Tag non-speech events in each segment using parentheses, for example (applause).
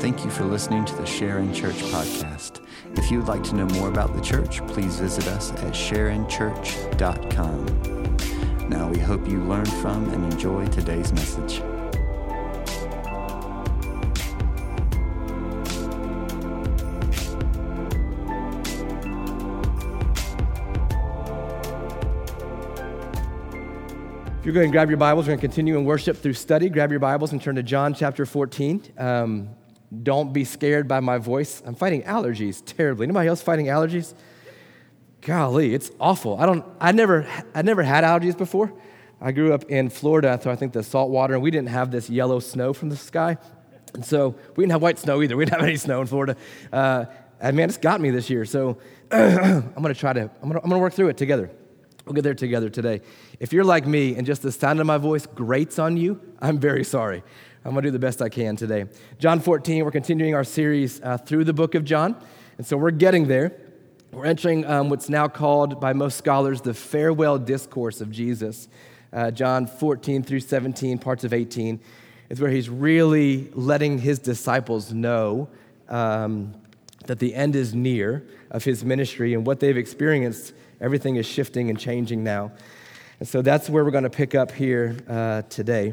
Thank you for listening to the Sharon Church podcast. If you would like to know more about the church, please visit us at sharonchurch.com. Now, we hope you learned from and enjoy today's message. If you're going to grab your Bibles, we're going to continue in worship through study. Grab your Bibles and turn to John chapter 14. Um, don't be scared by my voice. I'm fighting allergies terribly. Anybody else fighting allergies? Golly, it's awful. I don't. I never. I never had allergies before. I grew up in Florida, so I think the salt water, and we didn't have this yellow snow from the sky, and so we didn't have white snow either. We didn't have any snow in Florida. Uh, and man, it's got me this year. So (clears throat) I'm going to try to. I'm going to. Work through it together. We'll get there together today. If you're like me and just the sound of my voice grates on you, I'm very sorry. I'm going to do the best I can today. John 14, we're continuing our series uh, through the book of John. And so we're getting there. We're entering um, what's now called by most scholars the farewell discourse of Jesus. Uh, John 14 through 17, parts of 18, is where he's really letting his disciples know um, that the end is near of his ministry and what they've experienced. Everything is shifting and changing now. And so that's where we're going to pick up here uh, today.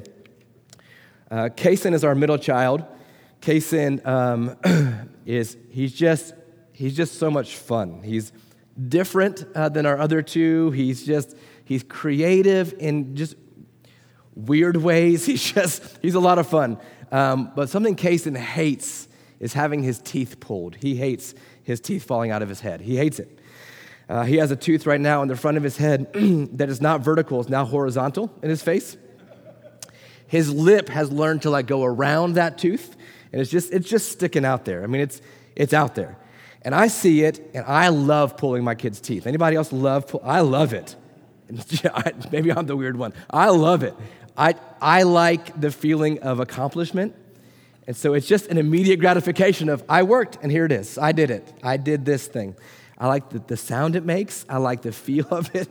Uh, Kason is our middle child. Kason um, (clears throat) is, he's just, he's just so much fun. He's different uh, than our other two. He's just, he's creative in just weird ways. (laughs) He's just, he's a lot of fun. Um, but something Kason hates is having his teeth pulled. He hates his teeth falling out of his head. He hates it. Uh, he has a tooth right now in the front of his head (clears throat) that is not vertical, it's now horizontal in his face. His lip has learned to like go around that tooth, and it's just it's just sticking out there. I mean, it's it's out there, and I see it, and I love pulling my kids' teeth. Anybody else love? Pull? I love it. (laughs) Maybe I'm the weird one. I love it. I I like the feeling of accomplishment. And so it's just an immediate gratification of, I worked and here it is. I did it. I did this thing. I like the, the sound it makes, I like the feel of it.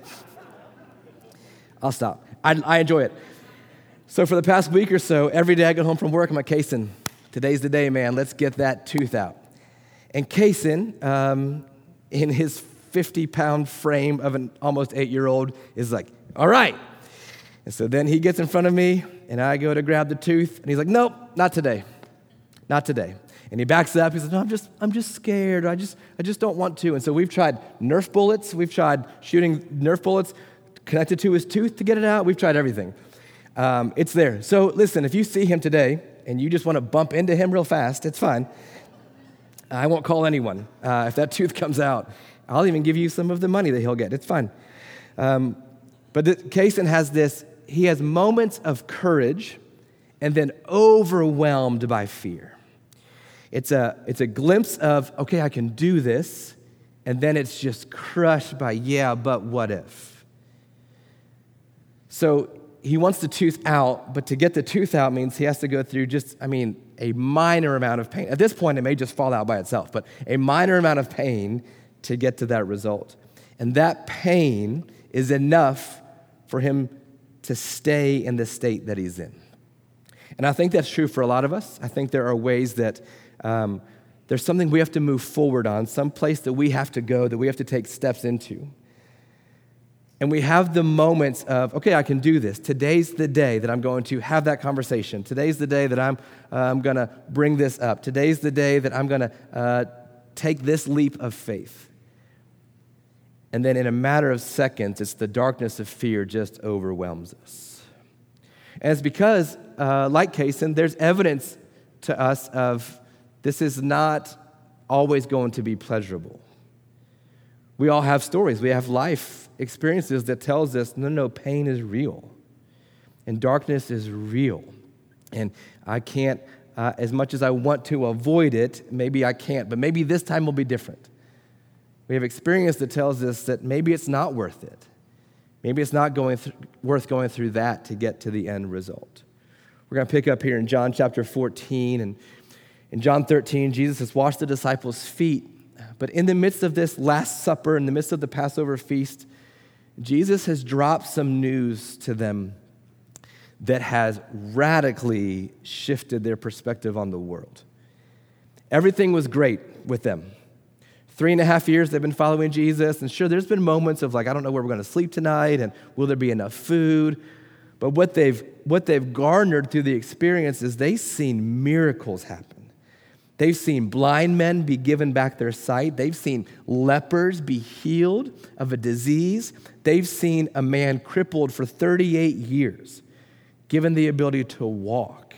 (laughs) I'll stop. I, I enjoy it. So, for the past week or so, every day I get home from work, I'm like, Kason, today's the day, man. Let's get that tooth out. And Kason, um, in his 50 pound frame of an almost eight year old, is like, all right. And so then he gets in front of me, and I go to grab the tooth, and he's like, nope, not today. Not today. And he backs up. He says, No, I'm just, I'm just scared. I just, I just don't want to. And so we've tried Nerf bullets. We've tried shooting Nerf bullets connected to his tooth to get it out. We've tried everything. Um, it's there. So listen, if you see him today and you just want to bump into him real fast, it's fine. I won't call anyone. Uh, if that (laughs) tooth comes out, I'll even give you some of the money that he'll get. It's fine. Um, but the, Kason has this, he has moments of courage and then overwhelmed by fear. It's a, it's a glimpse of, okay, I can do this, and then it's just crushed by, yeah, but what if? So he wants the tooth out, but to get the tooth out means he has to go through just, I mean, a minor amount of pain. At this point, it may just fall out by itself, but a minor amount of pain to get to that result. And that pain is enough for him to stay in the state that he's in. And I think that's true for a lot of us. I think there are ways that um, there's something we have to move forward on, some place that we have to go, that we have to take steps into. And we have the moments of, okay, I can do this. Today's the day that I'm going to have that conversation. Today's the day that I'm, uh, I'm going to bring this up. Today's the day that I'm going to uh, take this leap of faith. And then in a matter of seconds, it's the darkness of fear just overwhelms us. And it's because, uh, like Kason, there's evidence to us of this is not always going to be pleasurable. We all have stories. We have life experiences that tells us, no, no, pain is real. And darkness is real. And I can't, uh, as much as I want to avoid it, maybe I can't, but maybe this time will be different. We have experience that tells us that maybe it's not worth it. Maybe it's not going th- worth going through that to get to the end result. We're going to pick up here in John chapter 14 and in John 13, Jesus has washed the disciples' feet. But in the midst of this Last Supper, in the midst of the Passover feast, Jesus has dropped some news to them that has radically shifted their perspective on the world. Everything was great with them. Three and a half years they've been following Jesus, and sure, there's been moments of like, I don't know where we're going to sleep tonight, and will there be enough food? But what they've, what they've garnered through the experience is they've seen miracles happen. They've seen blind men be given back their sight. They've seen lepers be healed of a disease. They've seen a man crippled for 38 years given the ability to walk.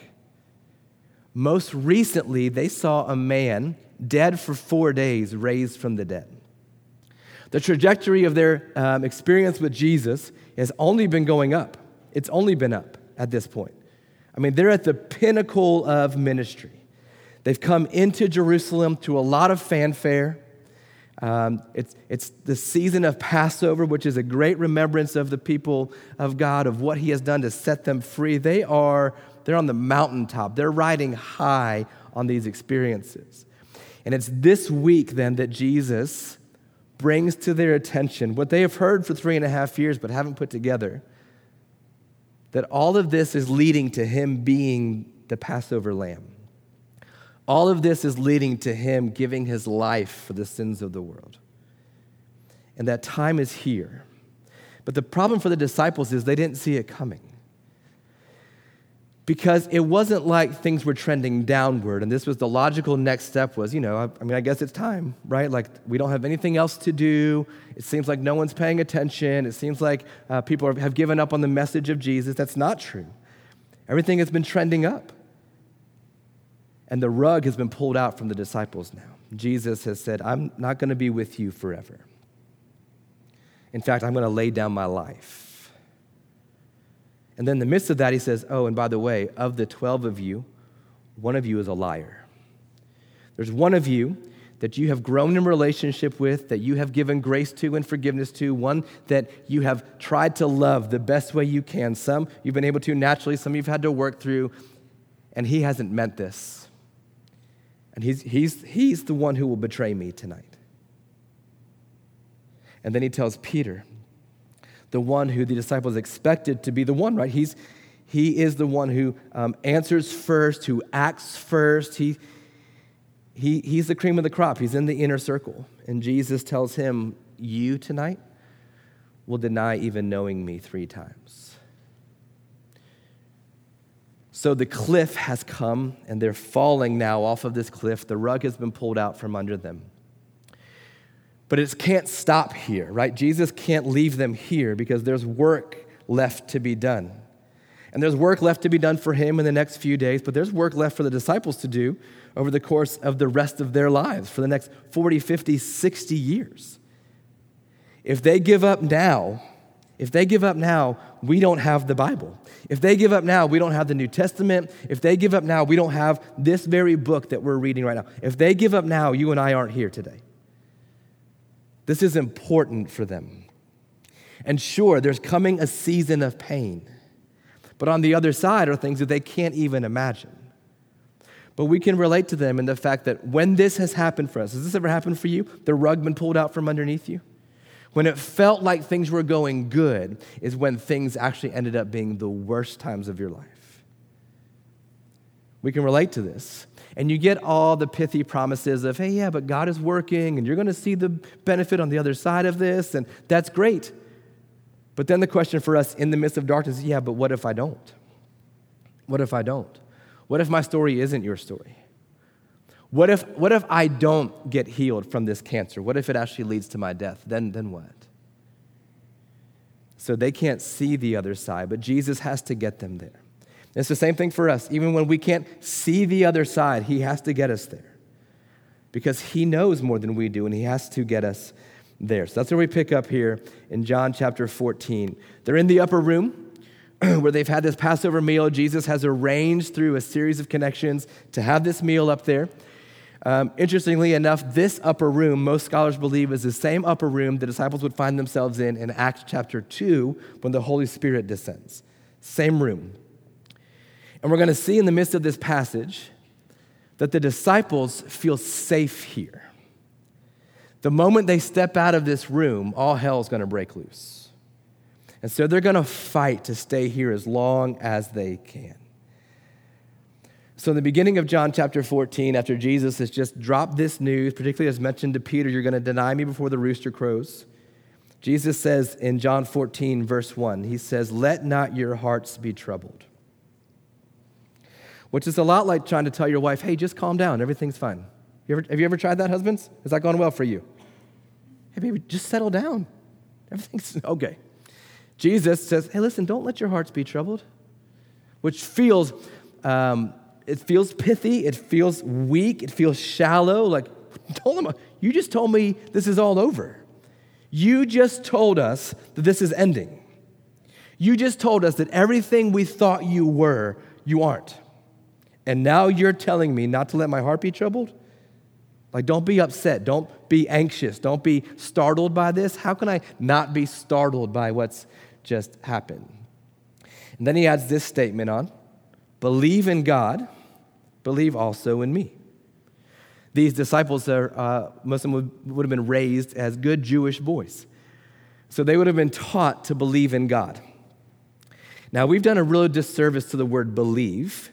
Most recently, they saw a man dead for four days raised from the dead. The trajectory of their um, experience with Jesus has only been going up. It's only been up at this point. I mean, they're at the pinnacle of ministry. They've come into Jerusalem to a lot of fanfare. Um, it's, it's the season of Passover, which is a great remembrance of the people of God, of what He has done to set them free. They are, they're on the mountaintop. They're riding high on these experiences. And it's this week then that Jesus brings to their attention what they have heard for three and a half years but haven't put together that all of this is leading to Him being the Passover lamb. All of this is leading to him giving his life for the sins of the world. And that time is here. But the problem for the disciples is they didn't see it coming. Because it wasn't like things were trending downward, and this was the logical next step was, you know, I, I mean, I guess it's time, right? Like, we don't have anything else to do. It seems like no one's paying attention. It seems like uh, people have given up on the message of Jesus. That's not true. Everything has been trending up. And the rug has been pulled out from the disciples now. Jesus has said, I'm not going to be with you forever. In fact, I'm going to lay down my life. And then in the midst of that, he says, Oh, and by the way, of the 12 of you, one of you is a liar. There's one of you that you have grown in relationship with, that you have given grace to and forgiveness to, one that you have tried to love the best way you can. Some you've been able to naturally, some you've had to work through, and he hasn't meant this. And he's, he's, he's the one who will betray me tonight. And then he tells Peter, the one who the disciples expected to be the one, right? He's, he is the one who um, answers first, who acts first. He, he, he's the cream of the crop. He's in the inner circle. And Jesus tells him, You tonight will deny even knowing me three times. So the cliff has come, and they're falling now off of this cliff. The rug has been pulled out from under them. But it can't stop here, right? Jesus can't leave them here because there's work left to be done. And there's work left to be done for him in the next few days, but there's work left for the disciples to do over the course of the rest of their lives for the next 40, 50, 60 years. If they give up now, if they give up now, we don't have the Bible. If they give up now, we don't have the New Testament. If they give up now, we don't have this very book that we're reading right now. If they give up now, you and I aren't here today. This is important for them. And sure, there's coming a season of pain. But on the other side are things that they can't even imagine. But we can relate to them in the fact that when this has happened for us, has this ever happened for you? The rug been pulled out from underneath you? When it felt like things were going good, is when things actually ended up being the worst times of your life. We can relate to this. And you get all the pithy promises of, hey, yeah, but God is working and you're going to see the benefit on the other side of this, and that's great. But then the question for us in the midst of darkness is, yeah, but what if I don't? What if I don't? What if my story isn't your story? What if, what if I don't get healed from this cancer? What if it actually leads to my death? Then, then what? So they can't see the other side, but Jesus has to get them there. It's the same thing for us. Even when we can't see the other side, He has to get us there because He knows more than we do, and He has to get us there. So that's where we pick up here in John chapter 14. They're in the upper room (clears throat) where they've had this Passover meal. Jesus has arranged through a series of connections to have this meal up there. Um, interestingly enough, this upper room, most scholars believe, is the same upper room the disciples would find themselves in in Acts chapter 2 when the Holy Spirit descends. Same room. And we're going to see in the midst of this passage that the disciples feel safe here. The moment they step out of this room, all hell is going to break loose. And so they're going to fight to stay here as long as they can. So, in the beginning of John chapter 14, after Jesus has just dropped this news, particularly as mentioned to Peter, you're going to deny me before the rooster crows. Jesus says in John 14, verse 1, He says, Let not your hearts be troubled. Which is a lot like trying to tell your wife, Hey, just calm down, everything's fine. You ever, have you ever tried that, husbands? Has that gone well for you? Hey, baby, just settle down. Everything's (laughs) okay. Jesus says, Hey, listen, don't let your hearts be troubled, which feels. Um, it feels pithy, it feels weak, it feels shallow. Like, told them, you just told me this is all over. You just told us that this is ending. You just told us that everything we thought you were, you aren't. And now you're telling me not to let my heart be troubled? Like, don't be upset. Don't be anxious. Don't be startled by this. How can I not be startled by what's just happened? And then he adds this statement on believe in God, believe also in me. These disciples, are, uh, them would, would have been raised as good Jewish boys. So they would have been taught to believe in God. Now, we've done a real disservice to the word believe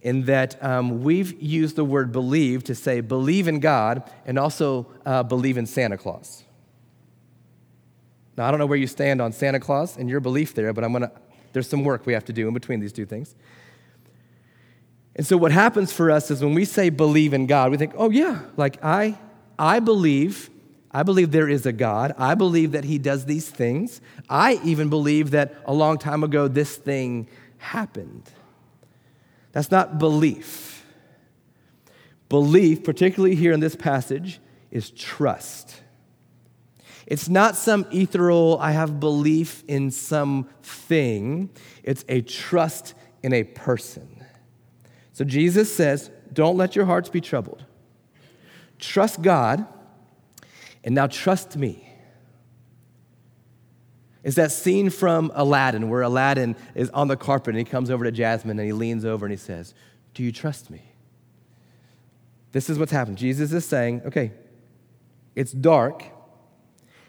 in that um, we've used the word believe to say believe in God and also uh, believe in Santa Claus. Now, I don't know where you stand on Santa Claus and your belief there, but I'm gonna, there's some work we have to do in between these two things. And so what happens for us is when we say believe in God, we think, oh yeah, like I, I believe, I believe there is a God. I believe that He does these things. I even believe that a long time ago this thing happened. That's not belief. Belief, particularly here in this passage, is trust. It's not some ethereal, I have belief in something. It's a trust in a person. So Jesus says, Don't let your hearts be troubled. Trust God, and now trust me. Is that scene from Aladdin where Aladdin is on the carpet and he comes over to Jasmine and he leans over and he says, Do you trust me? This is what's happened. Jesus is saying, Okay, it's dark,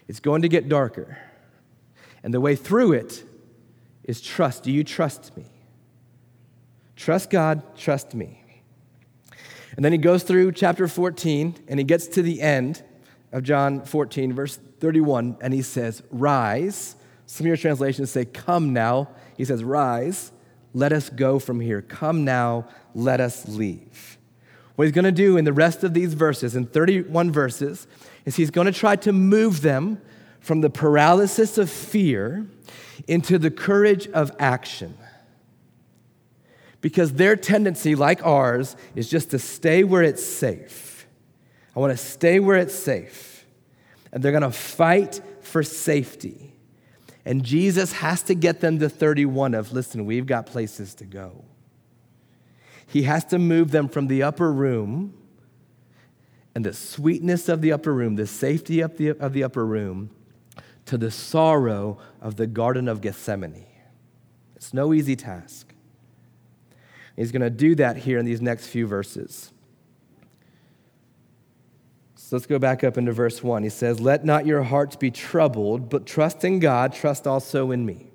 it's going to get darker. And the way through it is trust. Do you trust me? Trust God, trust me. And then he goes through chapter 14 and he gets to the end of John 14, verse 31, and he says, Rise. Some of your translations say, Come now. He says, Rise, let us go from here. Come now, let us leave. What he's going to do in the rest of these verses, in 31 verses, is he's going to try to move them from the paralysis of fear into the courage of action because their tendency, like ours, is just to stay where it's safe. I want to stay where it's safe. And they're going to fight for safety. And Jesus has to get them to 31 of, listen, we've got places to go. He has to move them from the upper room and the sweetness of the upper room, the safety of the, of the upper room, to the sorrow of the Garden of Gethsemane. It's no easy task. He's going to do that here in these next few verses. So let's go back up into verse 1. He says, Let not your hearts be troubled, but trust in God, trust also in me.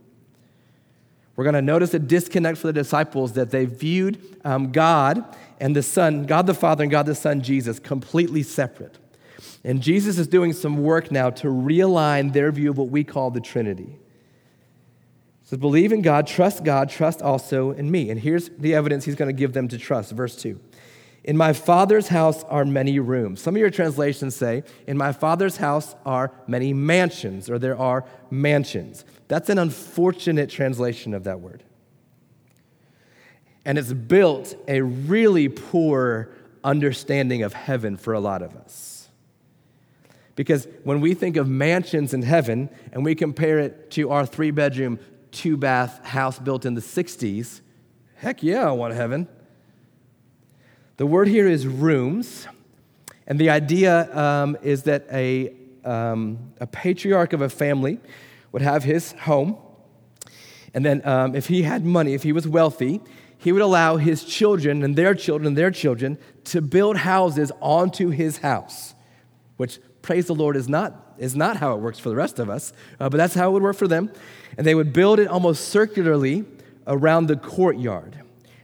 We're going to notice a disconnect for the disciples that they viewed um, God and the Son, God the Father and God the Son, Jesus, completely separate. And Jesus is doing some work now to realign their view of what we call the Trinity says, Believe in God, trust God, trust also in me. And here's the evidence he's going to give them to trust. Verse 2. In my Father's house are many rooms. Some of your translations say, In my Father's house are many mansions, or there are mansions. That's an unfortunate translation of that word. And it's built a really poor understanding of heaven for a lot of us. Because when we think of mansions in heaven and we compare it to our three bedroom, two bath house built in the 60s, heck yeah, I want heaven. The word here is rooms, and the idea um, is that a, um, a patriarch of a family would have his home, and then um, if he had money, if he was wealthy, he would allow his children and their children and their children to build houses onto his house, which, praise the Lord, is not is not how it works for the rest of us, uh, but that's how it would work for them. And they would build it almost circularly around the courtyard.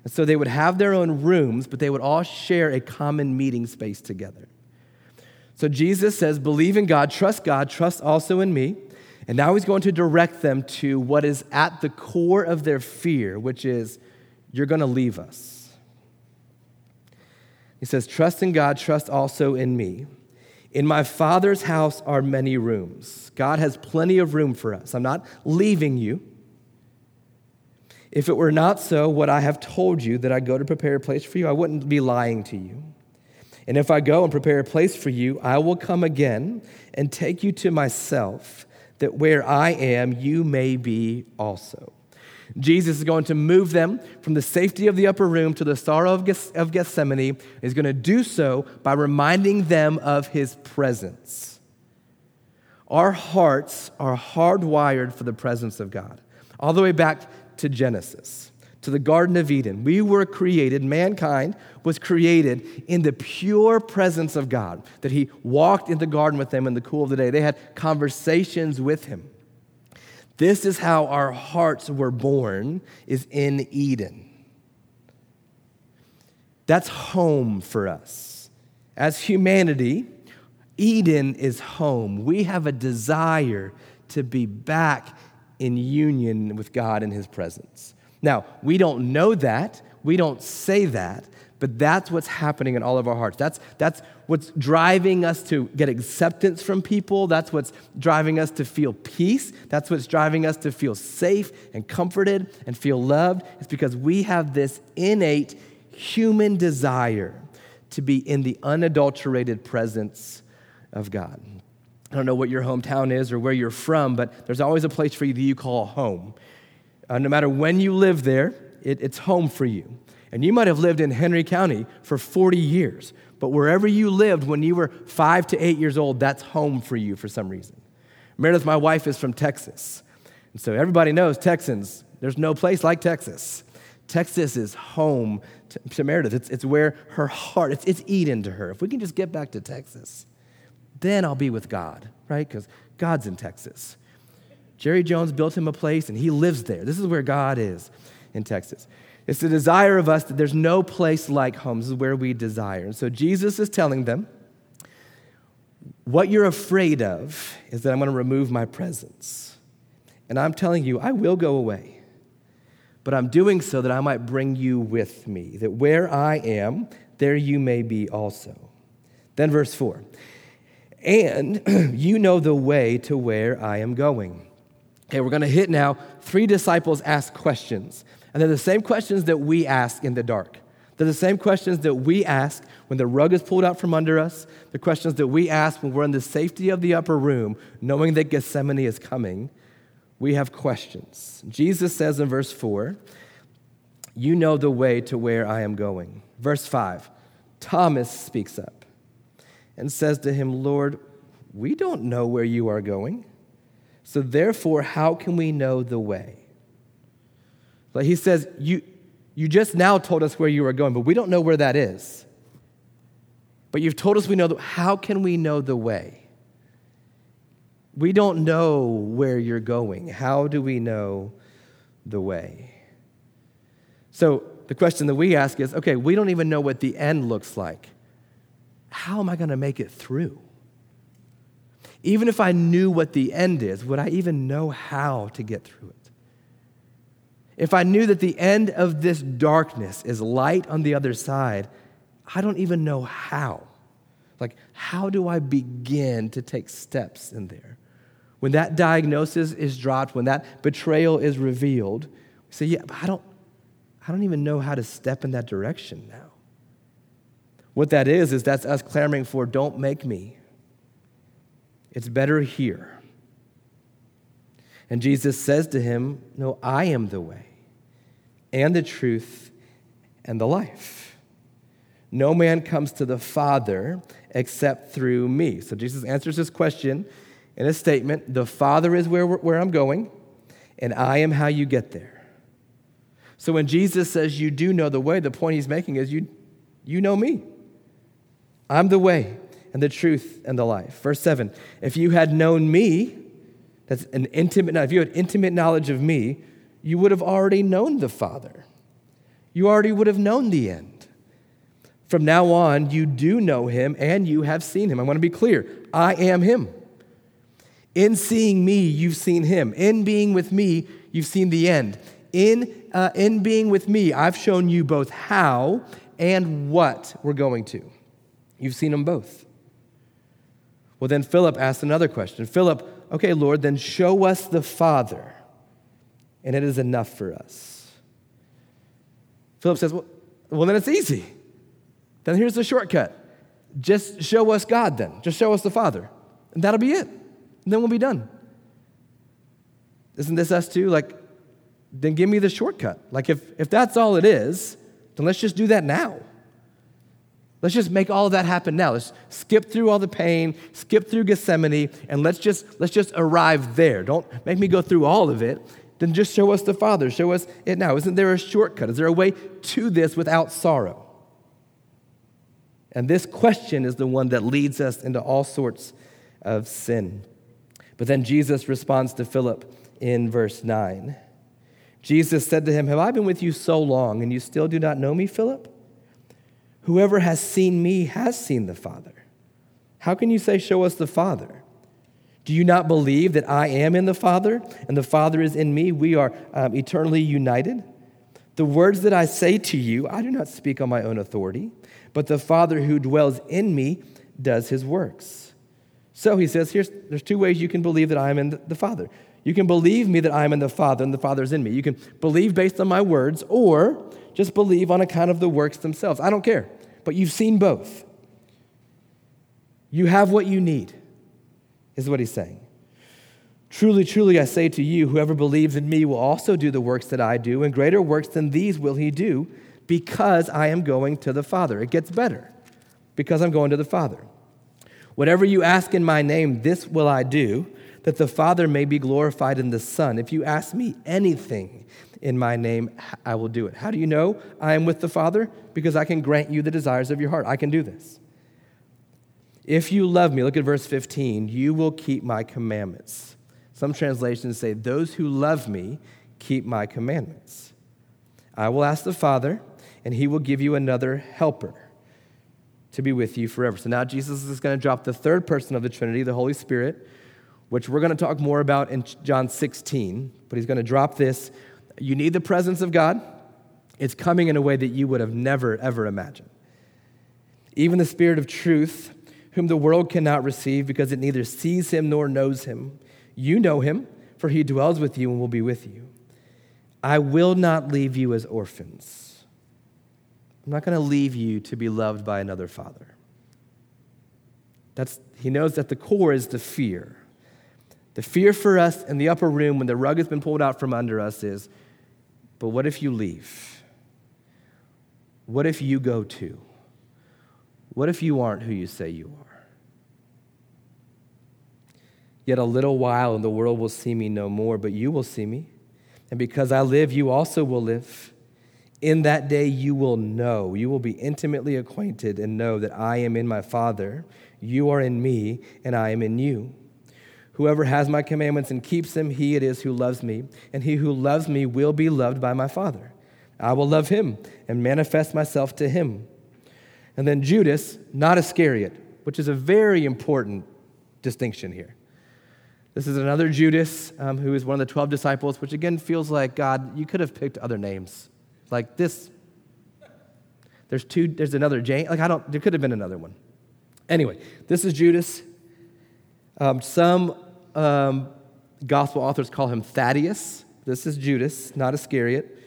And so they would have their own rooms, but they would all share a common meeting space together. So Jesus says, Believe in God, trust God, trust also in me. And now he's going to direct them to what is at the core of their fear, which is, You're going to leave us. He says, Trust in God, trust also in me. In my Father's house are many rooms. God has plenty of room for us. I'm not leaving you. If it were not so, what I have told you, that I go to prepare a place for you, I wouldn't be lying to you. And if I go and prepare a place for you, I will come again and take you to myself, that where I am, you may be also. Jesus is going to move them from the safety of the upper room to the sorrow of Gethsemane. He's going to do so by reminding them of his presence. Our hearts are hardwired for the presence of God, all the way back to Genesis to the Garden of Eden. We were created, mankind was created in the pure presence of God, that He walked in the garden with them in the cool of the day. They had conversations with Him. This is how our hearts were born, is in Eden. That's home for us. As humanity, Eden is home. We have a desire to be back in union with God in His presence. Now, we don't know that, we don't say that, but that's what's happening in all of our hearts. That's, that's what's driving us to get acceptance from people. That's what's driving us to feel peace. That's what's driving us to feel safe and comforted and feel loved. It's because we have this innate human desire to be in the unadulterated presence of God. I don't know what your hometown is or where you're from, but there's always a place for you that you call home. Uh, no matter when you live there, it, it's home for you. And you might have lived in Henry County for 40 years, but wherever you lived when you were five to eight years old, that's home for you for some reason. Meredith, my wife, is from Texas. And so everybody knows Texans, there's no place like Texas. Texas is home to, to Meredith. It's, it's where her heart, it's, it's Eden to her. If we can just get back to Texas, then I'll be with God, right? Because God's in Texas. Jerry Jones built him a place and he lives there. This is where God is in Texas. It's the desire of us that there's no place like home. This is where we desire. And so Jesus is telling them, what you're afraid of is that I'm going to remove my presence. And I'm telling you, I will go away. But I'm doing so that I might bring you with me, that where I am, there you may be also. Then, verse 4 And (clears throat) you know the way to where I am going. Okay, we're going to hit now three disciples ask questions. And they're the same questions that we ask in the dark. They're the same questions that we ask when the rug is pulled out from under us, the questions that we ask when we're in the safety of the upper room, knowing that Gethsemane is coming. We have questions. Jesus says in verse 4, You know the way to where I am going. Verse 5, Thomas speaks up and says to him, Lord, we don't know where you are going. So therefore, how can we know the way? Like he says, you, you just now told us where you were going, but we don't know where that is. But you've told us we know, the, how can we know the way? We don't know where you're going. How do we know the way? So the question that we ask is okay, we don't even know what the end looks like. How am I going to make it through? Even if I knew what the end is, would I even know how to get through it? If I knew that the end of this darkness is light on the other side, I don't even know how. Like, how do I begin to take steps in there? When that diagnosis is dropped, when that betrayal is revealed, we say, Yeah, but I don't, I don't even know how to step in that direction now. What that is, is that's us clamoring for, don't make me. It's better here. And Jesus says to him, No, I am the way and the truth and the life. No man comes to the Father except through me. So Jesus answers this question in a statement The Father is where, where I'm going, and I am how you get there. So when Jesus says you do know the way, the point he's making is you, you know me. I'm the way and the truth and the life. Verse 7 If you had known me, that's an intimate, if you had intimate knowledge of me, you would have already known the Father. You already would have known the end. From now on, you do know him and you have seen him. I want to be clear I am him. In seeing me, you've seen him. In being with me, you've seen the end. In, uh, in being with me, I've shown you both how and what we're going to. You've seen them both. Well, then Philip asked another question Philip, okay, Lord, then show us the Father, and it is enough for us. Philip says, well, well, then it's easy. Then here's the shortcut. Just show us God, then. Just show us the Father. And that'll be it. And then we'll be done. Isn't this us too? Like, then give me the shortcut. Like, if, if that's all it is, then let's just do that now. Let's just make all of that happen now. Let's skip through all the pain, skip through Gethsemane, and let's just, let's just arrive there. Don't make me go through all of it. Then just show us the Father. Show us it now. Isn't there a shortcut? Is there a way to this without sorrow? And this question is the one that leads us into all sorts of sin. But then Jesus responds to Philip in verse 9. Jesus said to him, Have I been with you so long, and you still do not know me, Philip? Whoever has seen me has seen the Father. How can you say, Show us the Father? Do you not believe that I am in the Father and the Father is in me? We are um, eternally united. The words that I say to you, I do not speak on my own authority, but the Father who dwells in me does his works. So he says, here's, there's two ways you can believe that I am in the Father. You can believe me that I am in the Father and the Father is in me. You can believe based on my words, or just believe on account of the works themselves. I don't care. But you've seen both. You have what you need, is what he's saying. Truly, truly, I say to you, whoever believes in me will also do the works that I do, and greater works than these will he do, because I am going to the Father. It gets better, because I'm going to the Father. Whatever you ask in my name, this will I do, that the Father may be glorified in the Son. If you ask me anything in my name, I will do it. How do you know I am with the Father? Because I can grant you the desires of your heart. I can do this. If you love me, look at verse 15, you will keep my commandments. Some translations say, Those who love me keep my commandments. I will ask the Father, and he will give you another helper to be with you forever. So now Jesus is going to drop the third person of the Trinity, the Holy Spirit, which we're going to talk more about in John 16, but he's going to drop this. You need the presence of God. It's coming in a way that you would have never, ever imagined. Even the Spirit of truth, whom the world cannot receive because it neither sees him nor knows him. You know him, for he dwells with you and will be with you. I will not leave you as orphans. I'm not going to leave you to be loved by another father. That's, he knows that the core is the fear. The fear for us in the upper room when the rug has been pulled out from under us is but what if you leave? What if you go too? What if you aren't who you say you are? Yet a little while and the world will see me no more, but you will see me. And because I live, you also will live. In that day, you will know, you will be intimately acquainted and know that I am in my Father, you are in me, and I am in you. Whoever has my commandments and keeps them, he it is who loves me, and he who loves me will be loved by my Father. I will love him and manifest myself to him. And then Judas, not Iscariot, which is a very important distinction here. This is another Judas um, who is one of the 12 disciples, which again feels like, God, you could have picked other names. Like this. There's two, there's another James. Like, I don't, there could have been another one. Anyway, this is Judas. Um, some um, gospel authors call him Thaddeus. This is Judas, not Iscariot.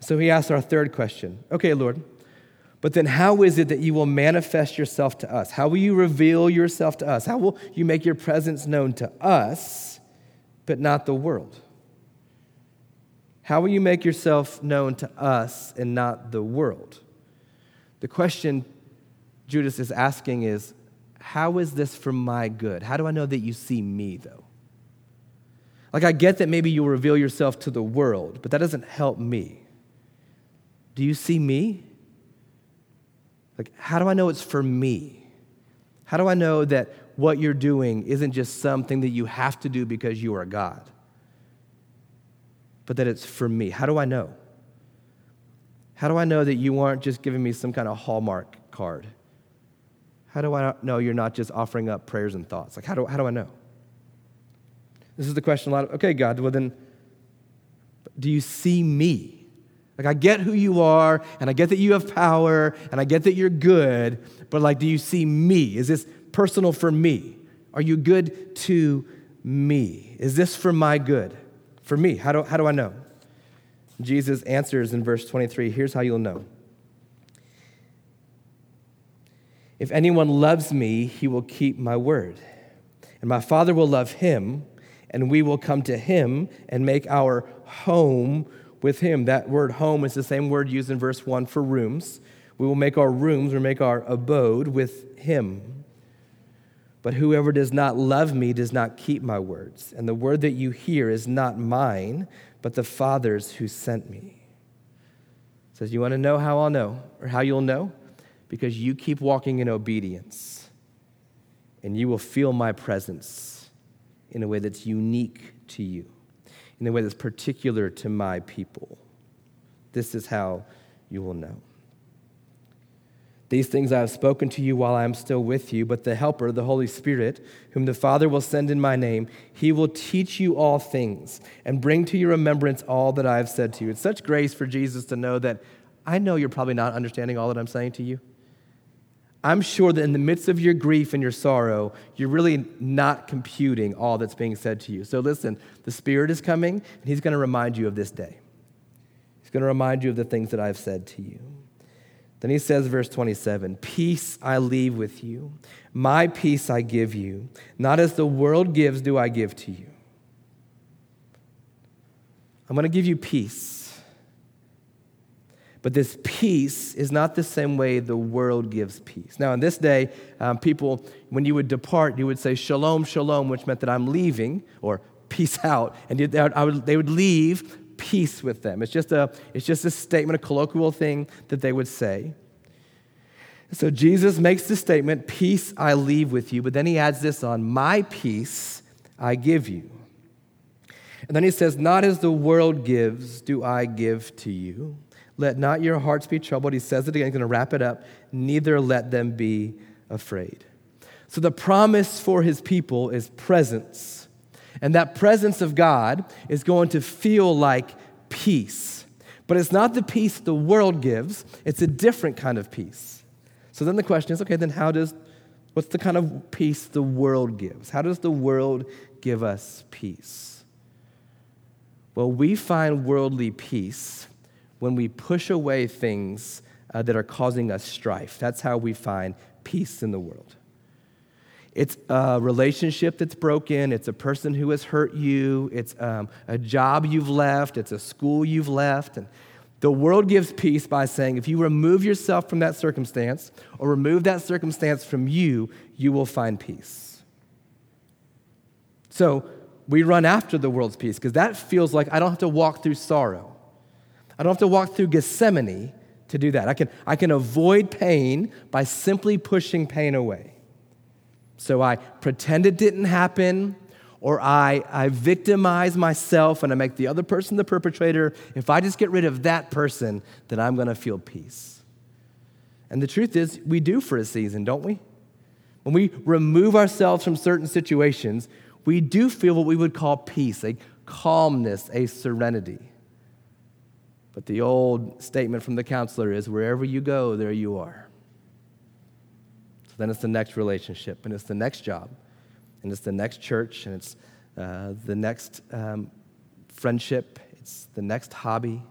So he asks our third question Okay, Lord, but then how is it that you will manifest yourself to us? How will you reveal yourself to us? How will you make your presence known to us, but not the world? How will you make yourself known to us and not the world? The question Judas is asking is how is this for my good? How do I know that you see me, though? Like, I get that maybe you'll reveal yourself to the world, but that doesn't help me. Do you see me? Like, how do I know it's for me? How do I know that what you're doing isn't just something that you have to do because you are God, but that it's for me? How do I know? How do I know that you aren't just giving me some kind of Hallmark card? How do I know you're not just offering up prayers and thoughts? Like, how do, how do I know? This is the question a lot of, okay, God, well then, do you see me? Like, I get who you are, and I get that you have power, and I get that you're good, but like, do you see me? Is this personal for me? Are you good to me? Is this for my good? For me? How do, how do I know? Jesus answers in verse 23 here's how you'll know. If anyone loves me, he will keep my word. And my Father will love him, and we will come to him and make our home with him. That word home is the same word used in verse 1 for rooms. We will make our rooms or make our abode with him. But whoever does not love me does not keep my words. And the word that you hear is not mine, but the Father's who sent me. says, You want to know how I'll know, or how you'll know? Because you keep walking in obedience, and you will feel my presence in a way that's unique to you, in a way that's particular to my people. This is how you will know. These things I have spoken to you while I am still with you, but the Helper, the Holy Spirit, whom the Father will send in my name, he will teach you all things and bring to your remembrance all that I have said to you. It's such grace for Jesus to know that I know you're probably not understanding all that I'm saying to you. I'm sure that in the midst of your grief and your sorrow, you're really not computing all that's being said to you. So listen, the Spirit is coming, and He's going to remind you of this day. He's going to remind you of the things that I've said to you. Then he says, verse 27 Peace I leave with you, my peace I give you. Not as the world gives, do I give to you. I'm going to give you peace. But this peace is not the same way the world gives peace. Now, in this day, um, people, when you would depart, you would say shalom, shalom, which meant that I'm leaving, or peace (laughs) out. And they would leave peace with them. It's just a, it's just a statement, a colloquial thing that they would say. So Jesus makes the statement, Peace I leave with you, but then he adds this on, My peace I give you. And then he says, Not as the world gives, do I give to you. Let not your hearts be troubled. He says it again, he's going to wrap it up. Neither let them be afraid. So the promise for his people is presence and that presence of God is going to feel like peace. But it's not the peace the world gives, it's a different kind of peace. So then the question is okay, then how does, what's the kind of peace the world gives? How does the world give us peace? Well, we find worldly peace when we push away things uh, that are causing us strife. That's how we find peace in the world. It's a relationship that's broken. It's a person who has hurt you. It's um, a job you've left. It's a school you've left. And the world gives peace by saying if you remove yourself from that circumstance or remove that circumstance from you, you will find peace. So we run after the world's peace because that feels like I don't have to walk through sorrow. I don't have to walk through Gethsemane to do that. I can, I can avoid pain by simply pushing pain away. So I pretend it didn't happen, or I, I victimize myself and I make the other person the perpetrator. If I just get rid of that person, then I'm going to feel peace. And the truth is, we do for a season, don't we? When we remove ourselves from certain situations, we do feel what we would call peace, a calmness, a serenity. But the old statement from the counselor is wherever you go, there you are So then it's the next relationship, and it's the next job, and it's the next church, and it's uh, the next um, friendship, it's the next hobby.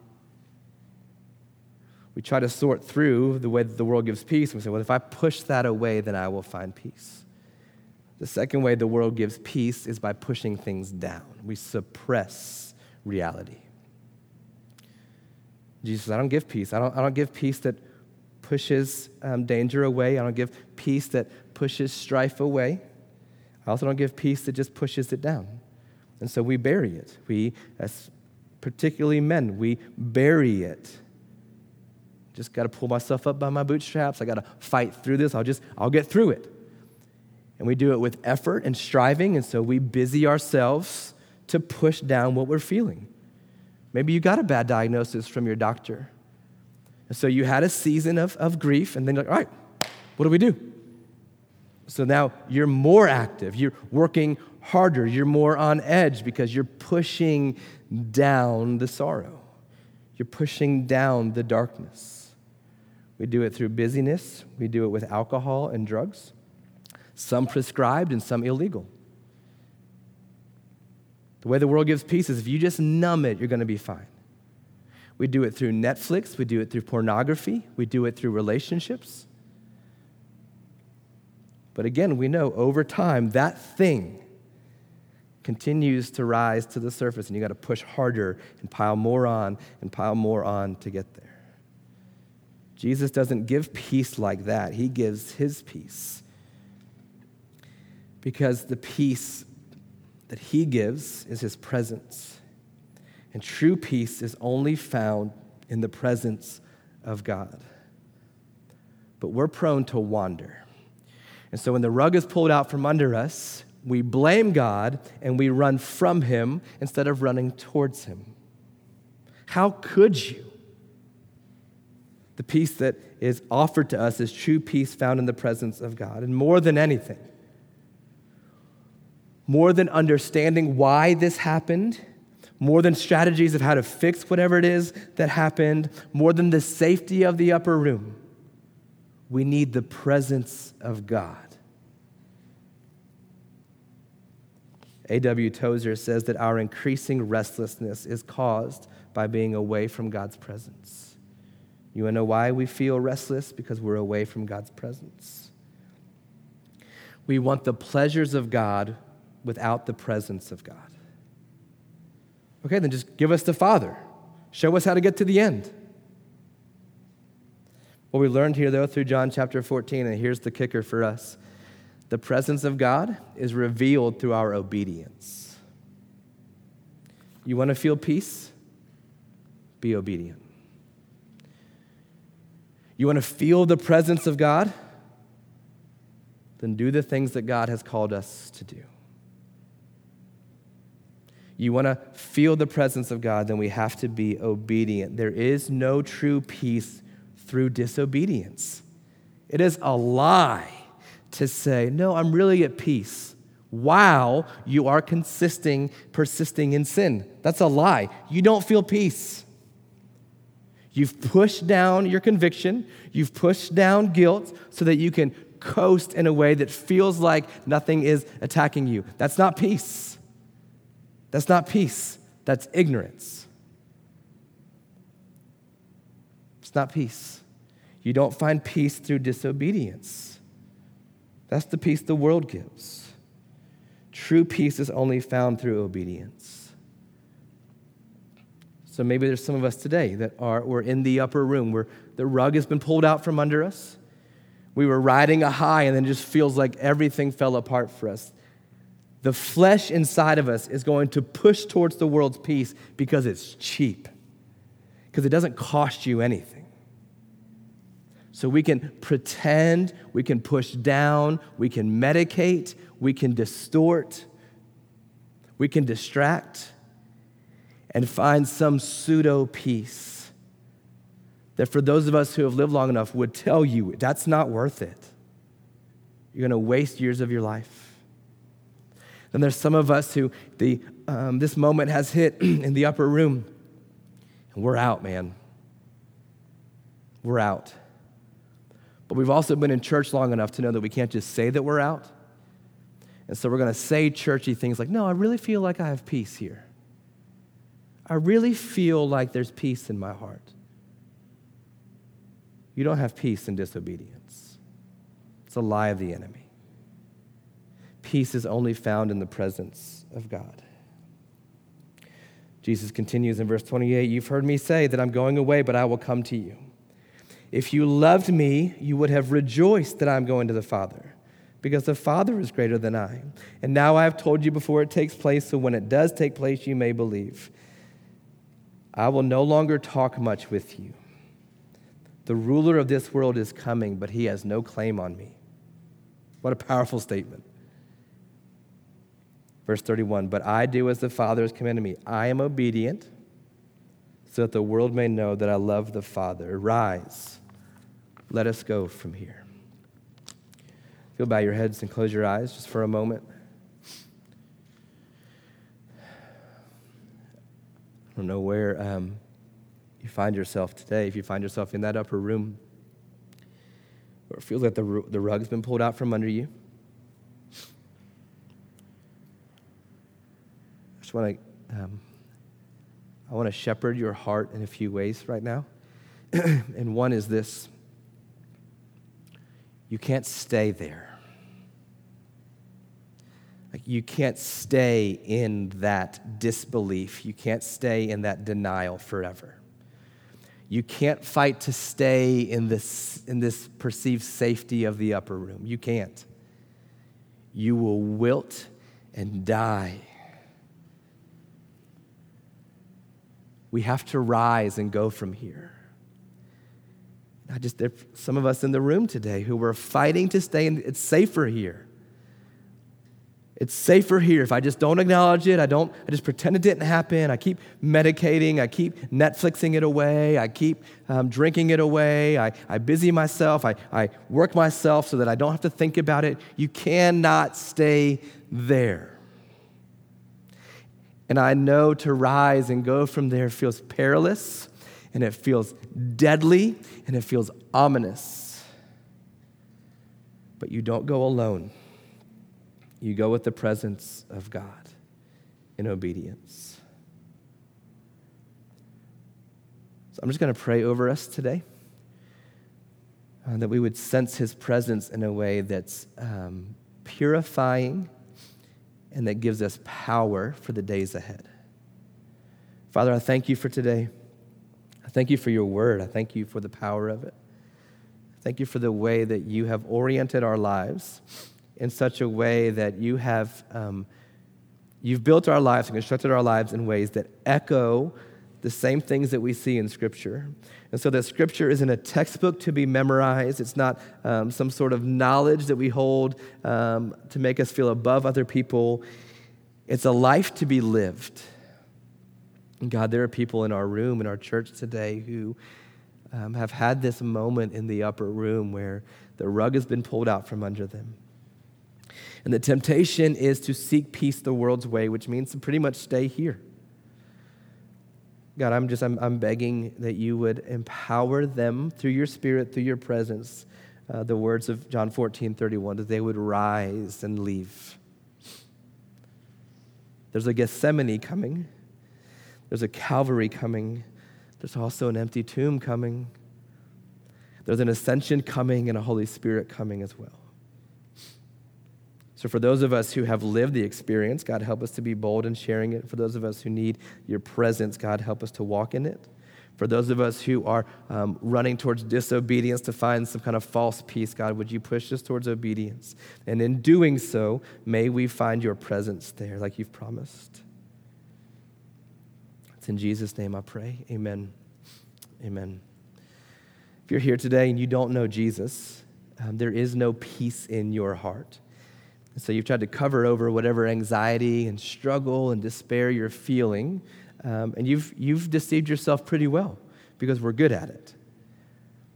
We try to sort through the way that the world gives peace, and we say, well, if I push that away, then I will find peace. The second way the world gives peace is by pushing things down. We suppress reality. Jesus I don't give peace. I don't, I don't give peace that pushes um, danger away. I don't give peace that pushes strife away. I also don't give peace that just pushes it down. And so we bury it. We, as particularly men, we bury it. Just got to pull myself up by my bootstraps. I got to fight through this. I'll just, I'll get through it. And we do it with effort and striving, and so we busy ourselves to push down what we're feeling. Maybe you got a bad diagnosis from your doctor. And so you had a season of, of grief, and then you're like, all right, what do we do? So now you're more active, you're working harder, you're more on edge because you're pushing down the sorrow, you're pushing down the darkness. We do it through busyness, we do it with alcohol and drugs, some prescribed and some illegal. The way the world gives peace is if you just numb it, you're going to be fine. We do it through Netflix, we do it through pornography, we do it through relationships. But again, we know over time that thing continues to rise to the surface, and you got to push harder and pile more on and pile more on to get there. Jesus doesn't give peace like that, He gives His peace. Because the peace that He gives is His presence. And true peace is only found in the presence of God. But we're prone to wander. And so when the rug is pulled out from under us, we blame God and we run from Him instead of running towards Him. How could you? The peace that is offered to us is true peace found in the presence of God. And more than anything, more than understanding why this happened, more than strategies of how to fix whatever it is that happened, more than the safety of the upper room, we need the presence of God. A.W. Tozer says that our increasing restlessness is caused by being away from God's presence. You want to know why we feel restless? Because we're away from God's presence. We want the pleasures of God without the presence of God. Okay, then just give us the Father. Show us how to get to the end. What we learned here, though, through John chapter 14, and here's the kicker for us the presence of God is revealed through our obedience. You want to feel peace? Be obedient. You want to feel the presence of God? Then do the things that God has called us to do you want to feel the presence of God, then we have to be obedient. There is no true peace through disobedience. It is a lie to say, No, I'm really at peace while you are consisting, persisting in sin. That's a lie. You don't feel peace. You've pushed down your conviction, you've pushed down guilt so that you can coast in a way that feels like nothing is attacking you. That's not peace. That's not peace, that's ignorance. It's not peace. You don't find peace through disobedience. That's the peace the world gives. True peace is only found through obedience. So maybe there's some of us today that are we're in the upper room where the rug has been pulled out from under us. We were riding a high and then it just feels like everything fell apart for us the flesh inside of us is going to push towards the world's peace because it's cheap, because it doesn't cost you anything. So we can pretend, we can push down, we can medicate, we can distort, we can distract, and find some pseudo peace that for those of us who have lived long enough would tell you that's not worth it. You're going to waste years of your life. Then there's some of us who the, um, this moment has hit (clears throat) in the upper room, and we're out, man. We're out. But we've also been in church long enough to know that we can't just say that we're out. And so we're going to say churchy things like, no, I really feel like I have peace here. I really feel like there's peace in my heart. You don't have peace in disobedience, it's a lie of the enemy peace is only found in the presence of God. Jesus continues in verse 28 You've heard me say that I'm going away, but I will come to you. If you loved me, you would have rejoiced that I'm going to the Father, because the Father is greater than I. And now I have told you before it takes place, so when it does take place, you may believe. I will no longer talk much with you. The ruler of this world is coming, but he has no claim on me. What a powerful statement. Verse 31 But I do as the Father has commanded me. I am obedient so that the world may know that I love the Father. Rise, let us go from here. If you'll bow your heads and close your eyes just for a moment. I don't know where um, you find yourself today. If you find yourself in that upper room, or it feels like the, the rug's been pulled out from under you. Just want to, um, I want to shepherd your heart in a few ways right now. (clears throat) and one is this you can't stay there. Like you can't stay in that disbelief. You can't stay in that denial forever. You can't fight to stay in this, in this perceived safety of the upper room. You can't. You will wilt and die. We have to rise and go from here. I just, there some of us in the room today who were fighting to stay, and it's safer here. It's safer here. If I just don't acknowledge it, I don't, I just pretend it didn't happen. I keep medicating. I keep Netflixing it away. I keep um, drinking it away. I, I busy myself. I, I work myself so that I don't have to think about it. You cannot stay there. And I know to rise and go from there feels perilous and it feels deadly and it feels ominous. But you don't go alone. You go with the presence of God in obedience. So I'm just going to pray over us today uh, that we would sense his presence in a way that's um, purifying and that gives us power for the days ahead. Father, I thank you for today. I thank you for your word. I thank you for the power of it. Thank you for the way that you have oriented our lives in such a way that you have um, you've built our lives and constructed our lives in ways that echo the same things that we see in Scripture. And so that Scripture isn't a textbook to be memorized. It's not um, some sort of knowledge that we hold um, to make us feel above other people. It's a life to be lived. And God, there are people in our room, in our church today, who um, have had this moment in the upper room where the rug has been pulled out from under them. And the temptation is to seek peace the world's way, which means to pretty much stay here. God, I'm just, I'm, I'm begging that you would empower them through your spirit, through your presence, uh, the words of John 14, 31, that they would rise and leave. There's a Gethsemane coming, there's a Calvary coming, there's also an empty tomb coming, there's an ascension coming, and a Holy Spirit coming as well. So, for those of us who have lived the experience, God, help us to be bold in sharing it. For those of us who need your presence, God, help us to walk in it. For those of us who are um, running towards disobedience to find some kind of false peace, God, would you push us towards obedience? And in doing so, may we find your presence there like you've promised. It's in Jesus' name I pray. Amen. Amen. If you're here today and you don't know Jesus, um, there is no peace in your heart. And so you've tried to cover over whatever anxiety and struggle and despair you're feeling. Um, and you've, you've deceived yourself pretty well because we're good at it.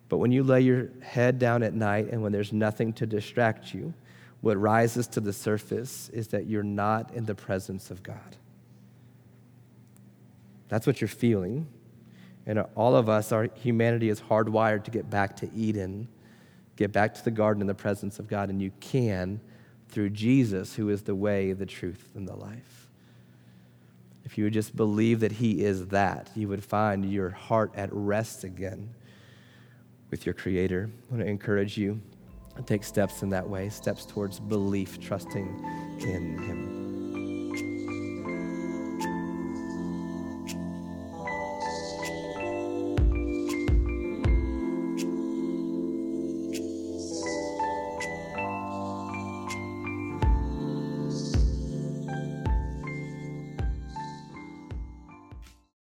But when you lay your head down at night and when there's nothing to distract you, what rises to the surface is that you're not in the presence of God. That's what you're feeling. And all of us, our humanity is hardwired to get back to Eden, get back to the garden in the presence of God, and you can through Jesus, who is the way, the truth, and the life. If you would just believe that He is that, you would find your heart at rest again with your Creator. I want to encourage you to take steps in that way, steps towards belief, trusting in Him.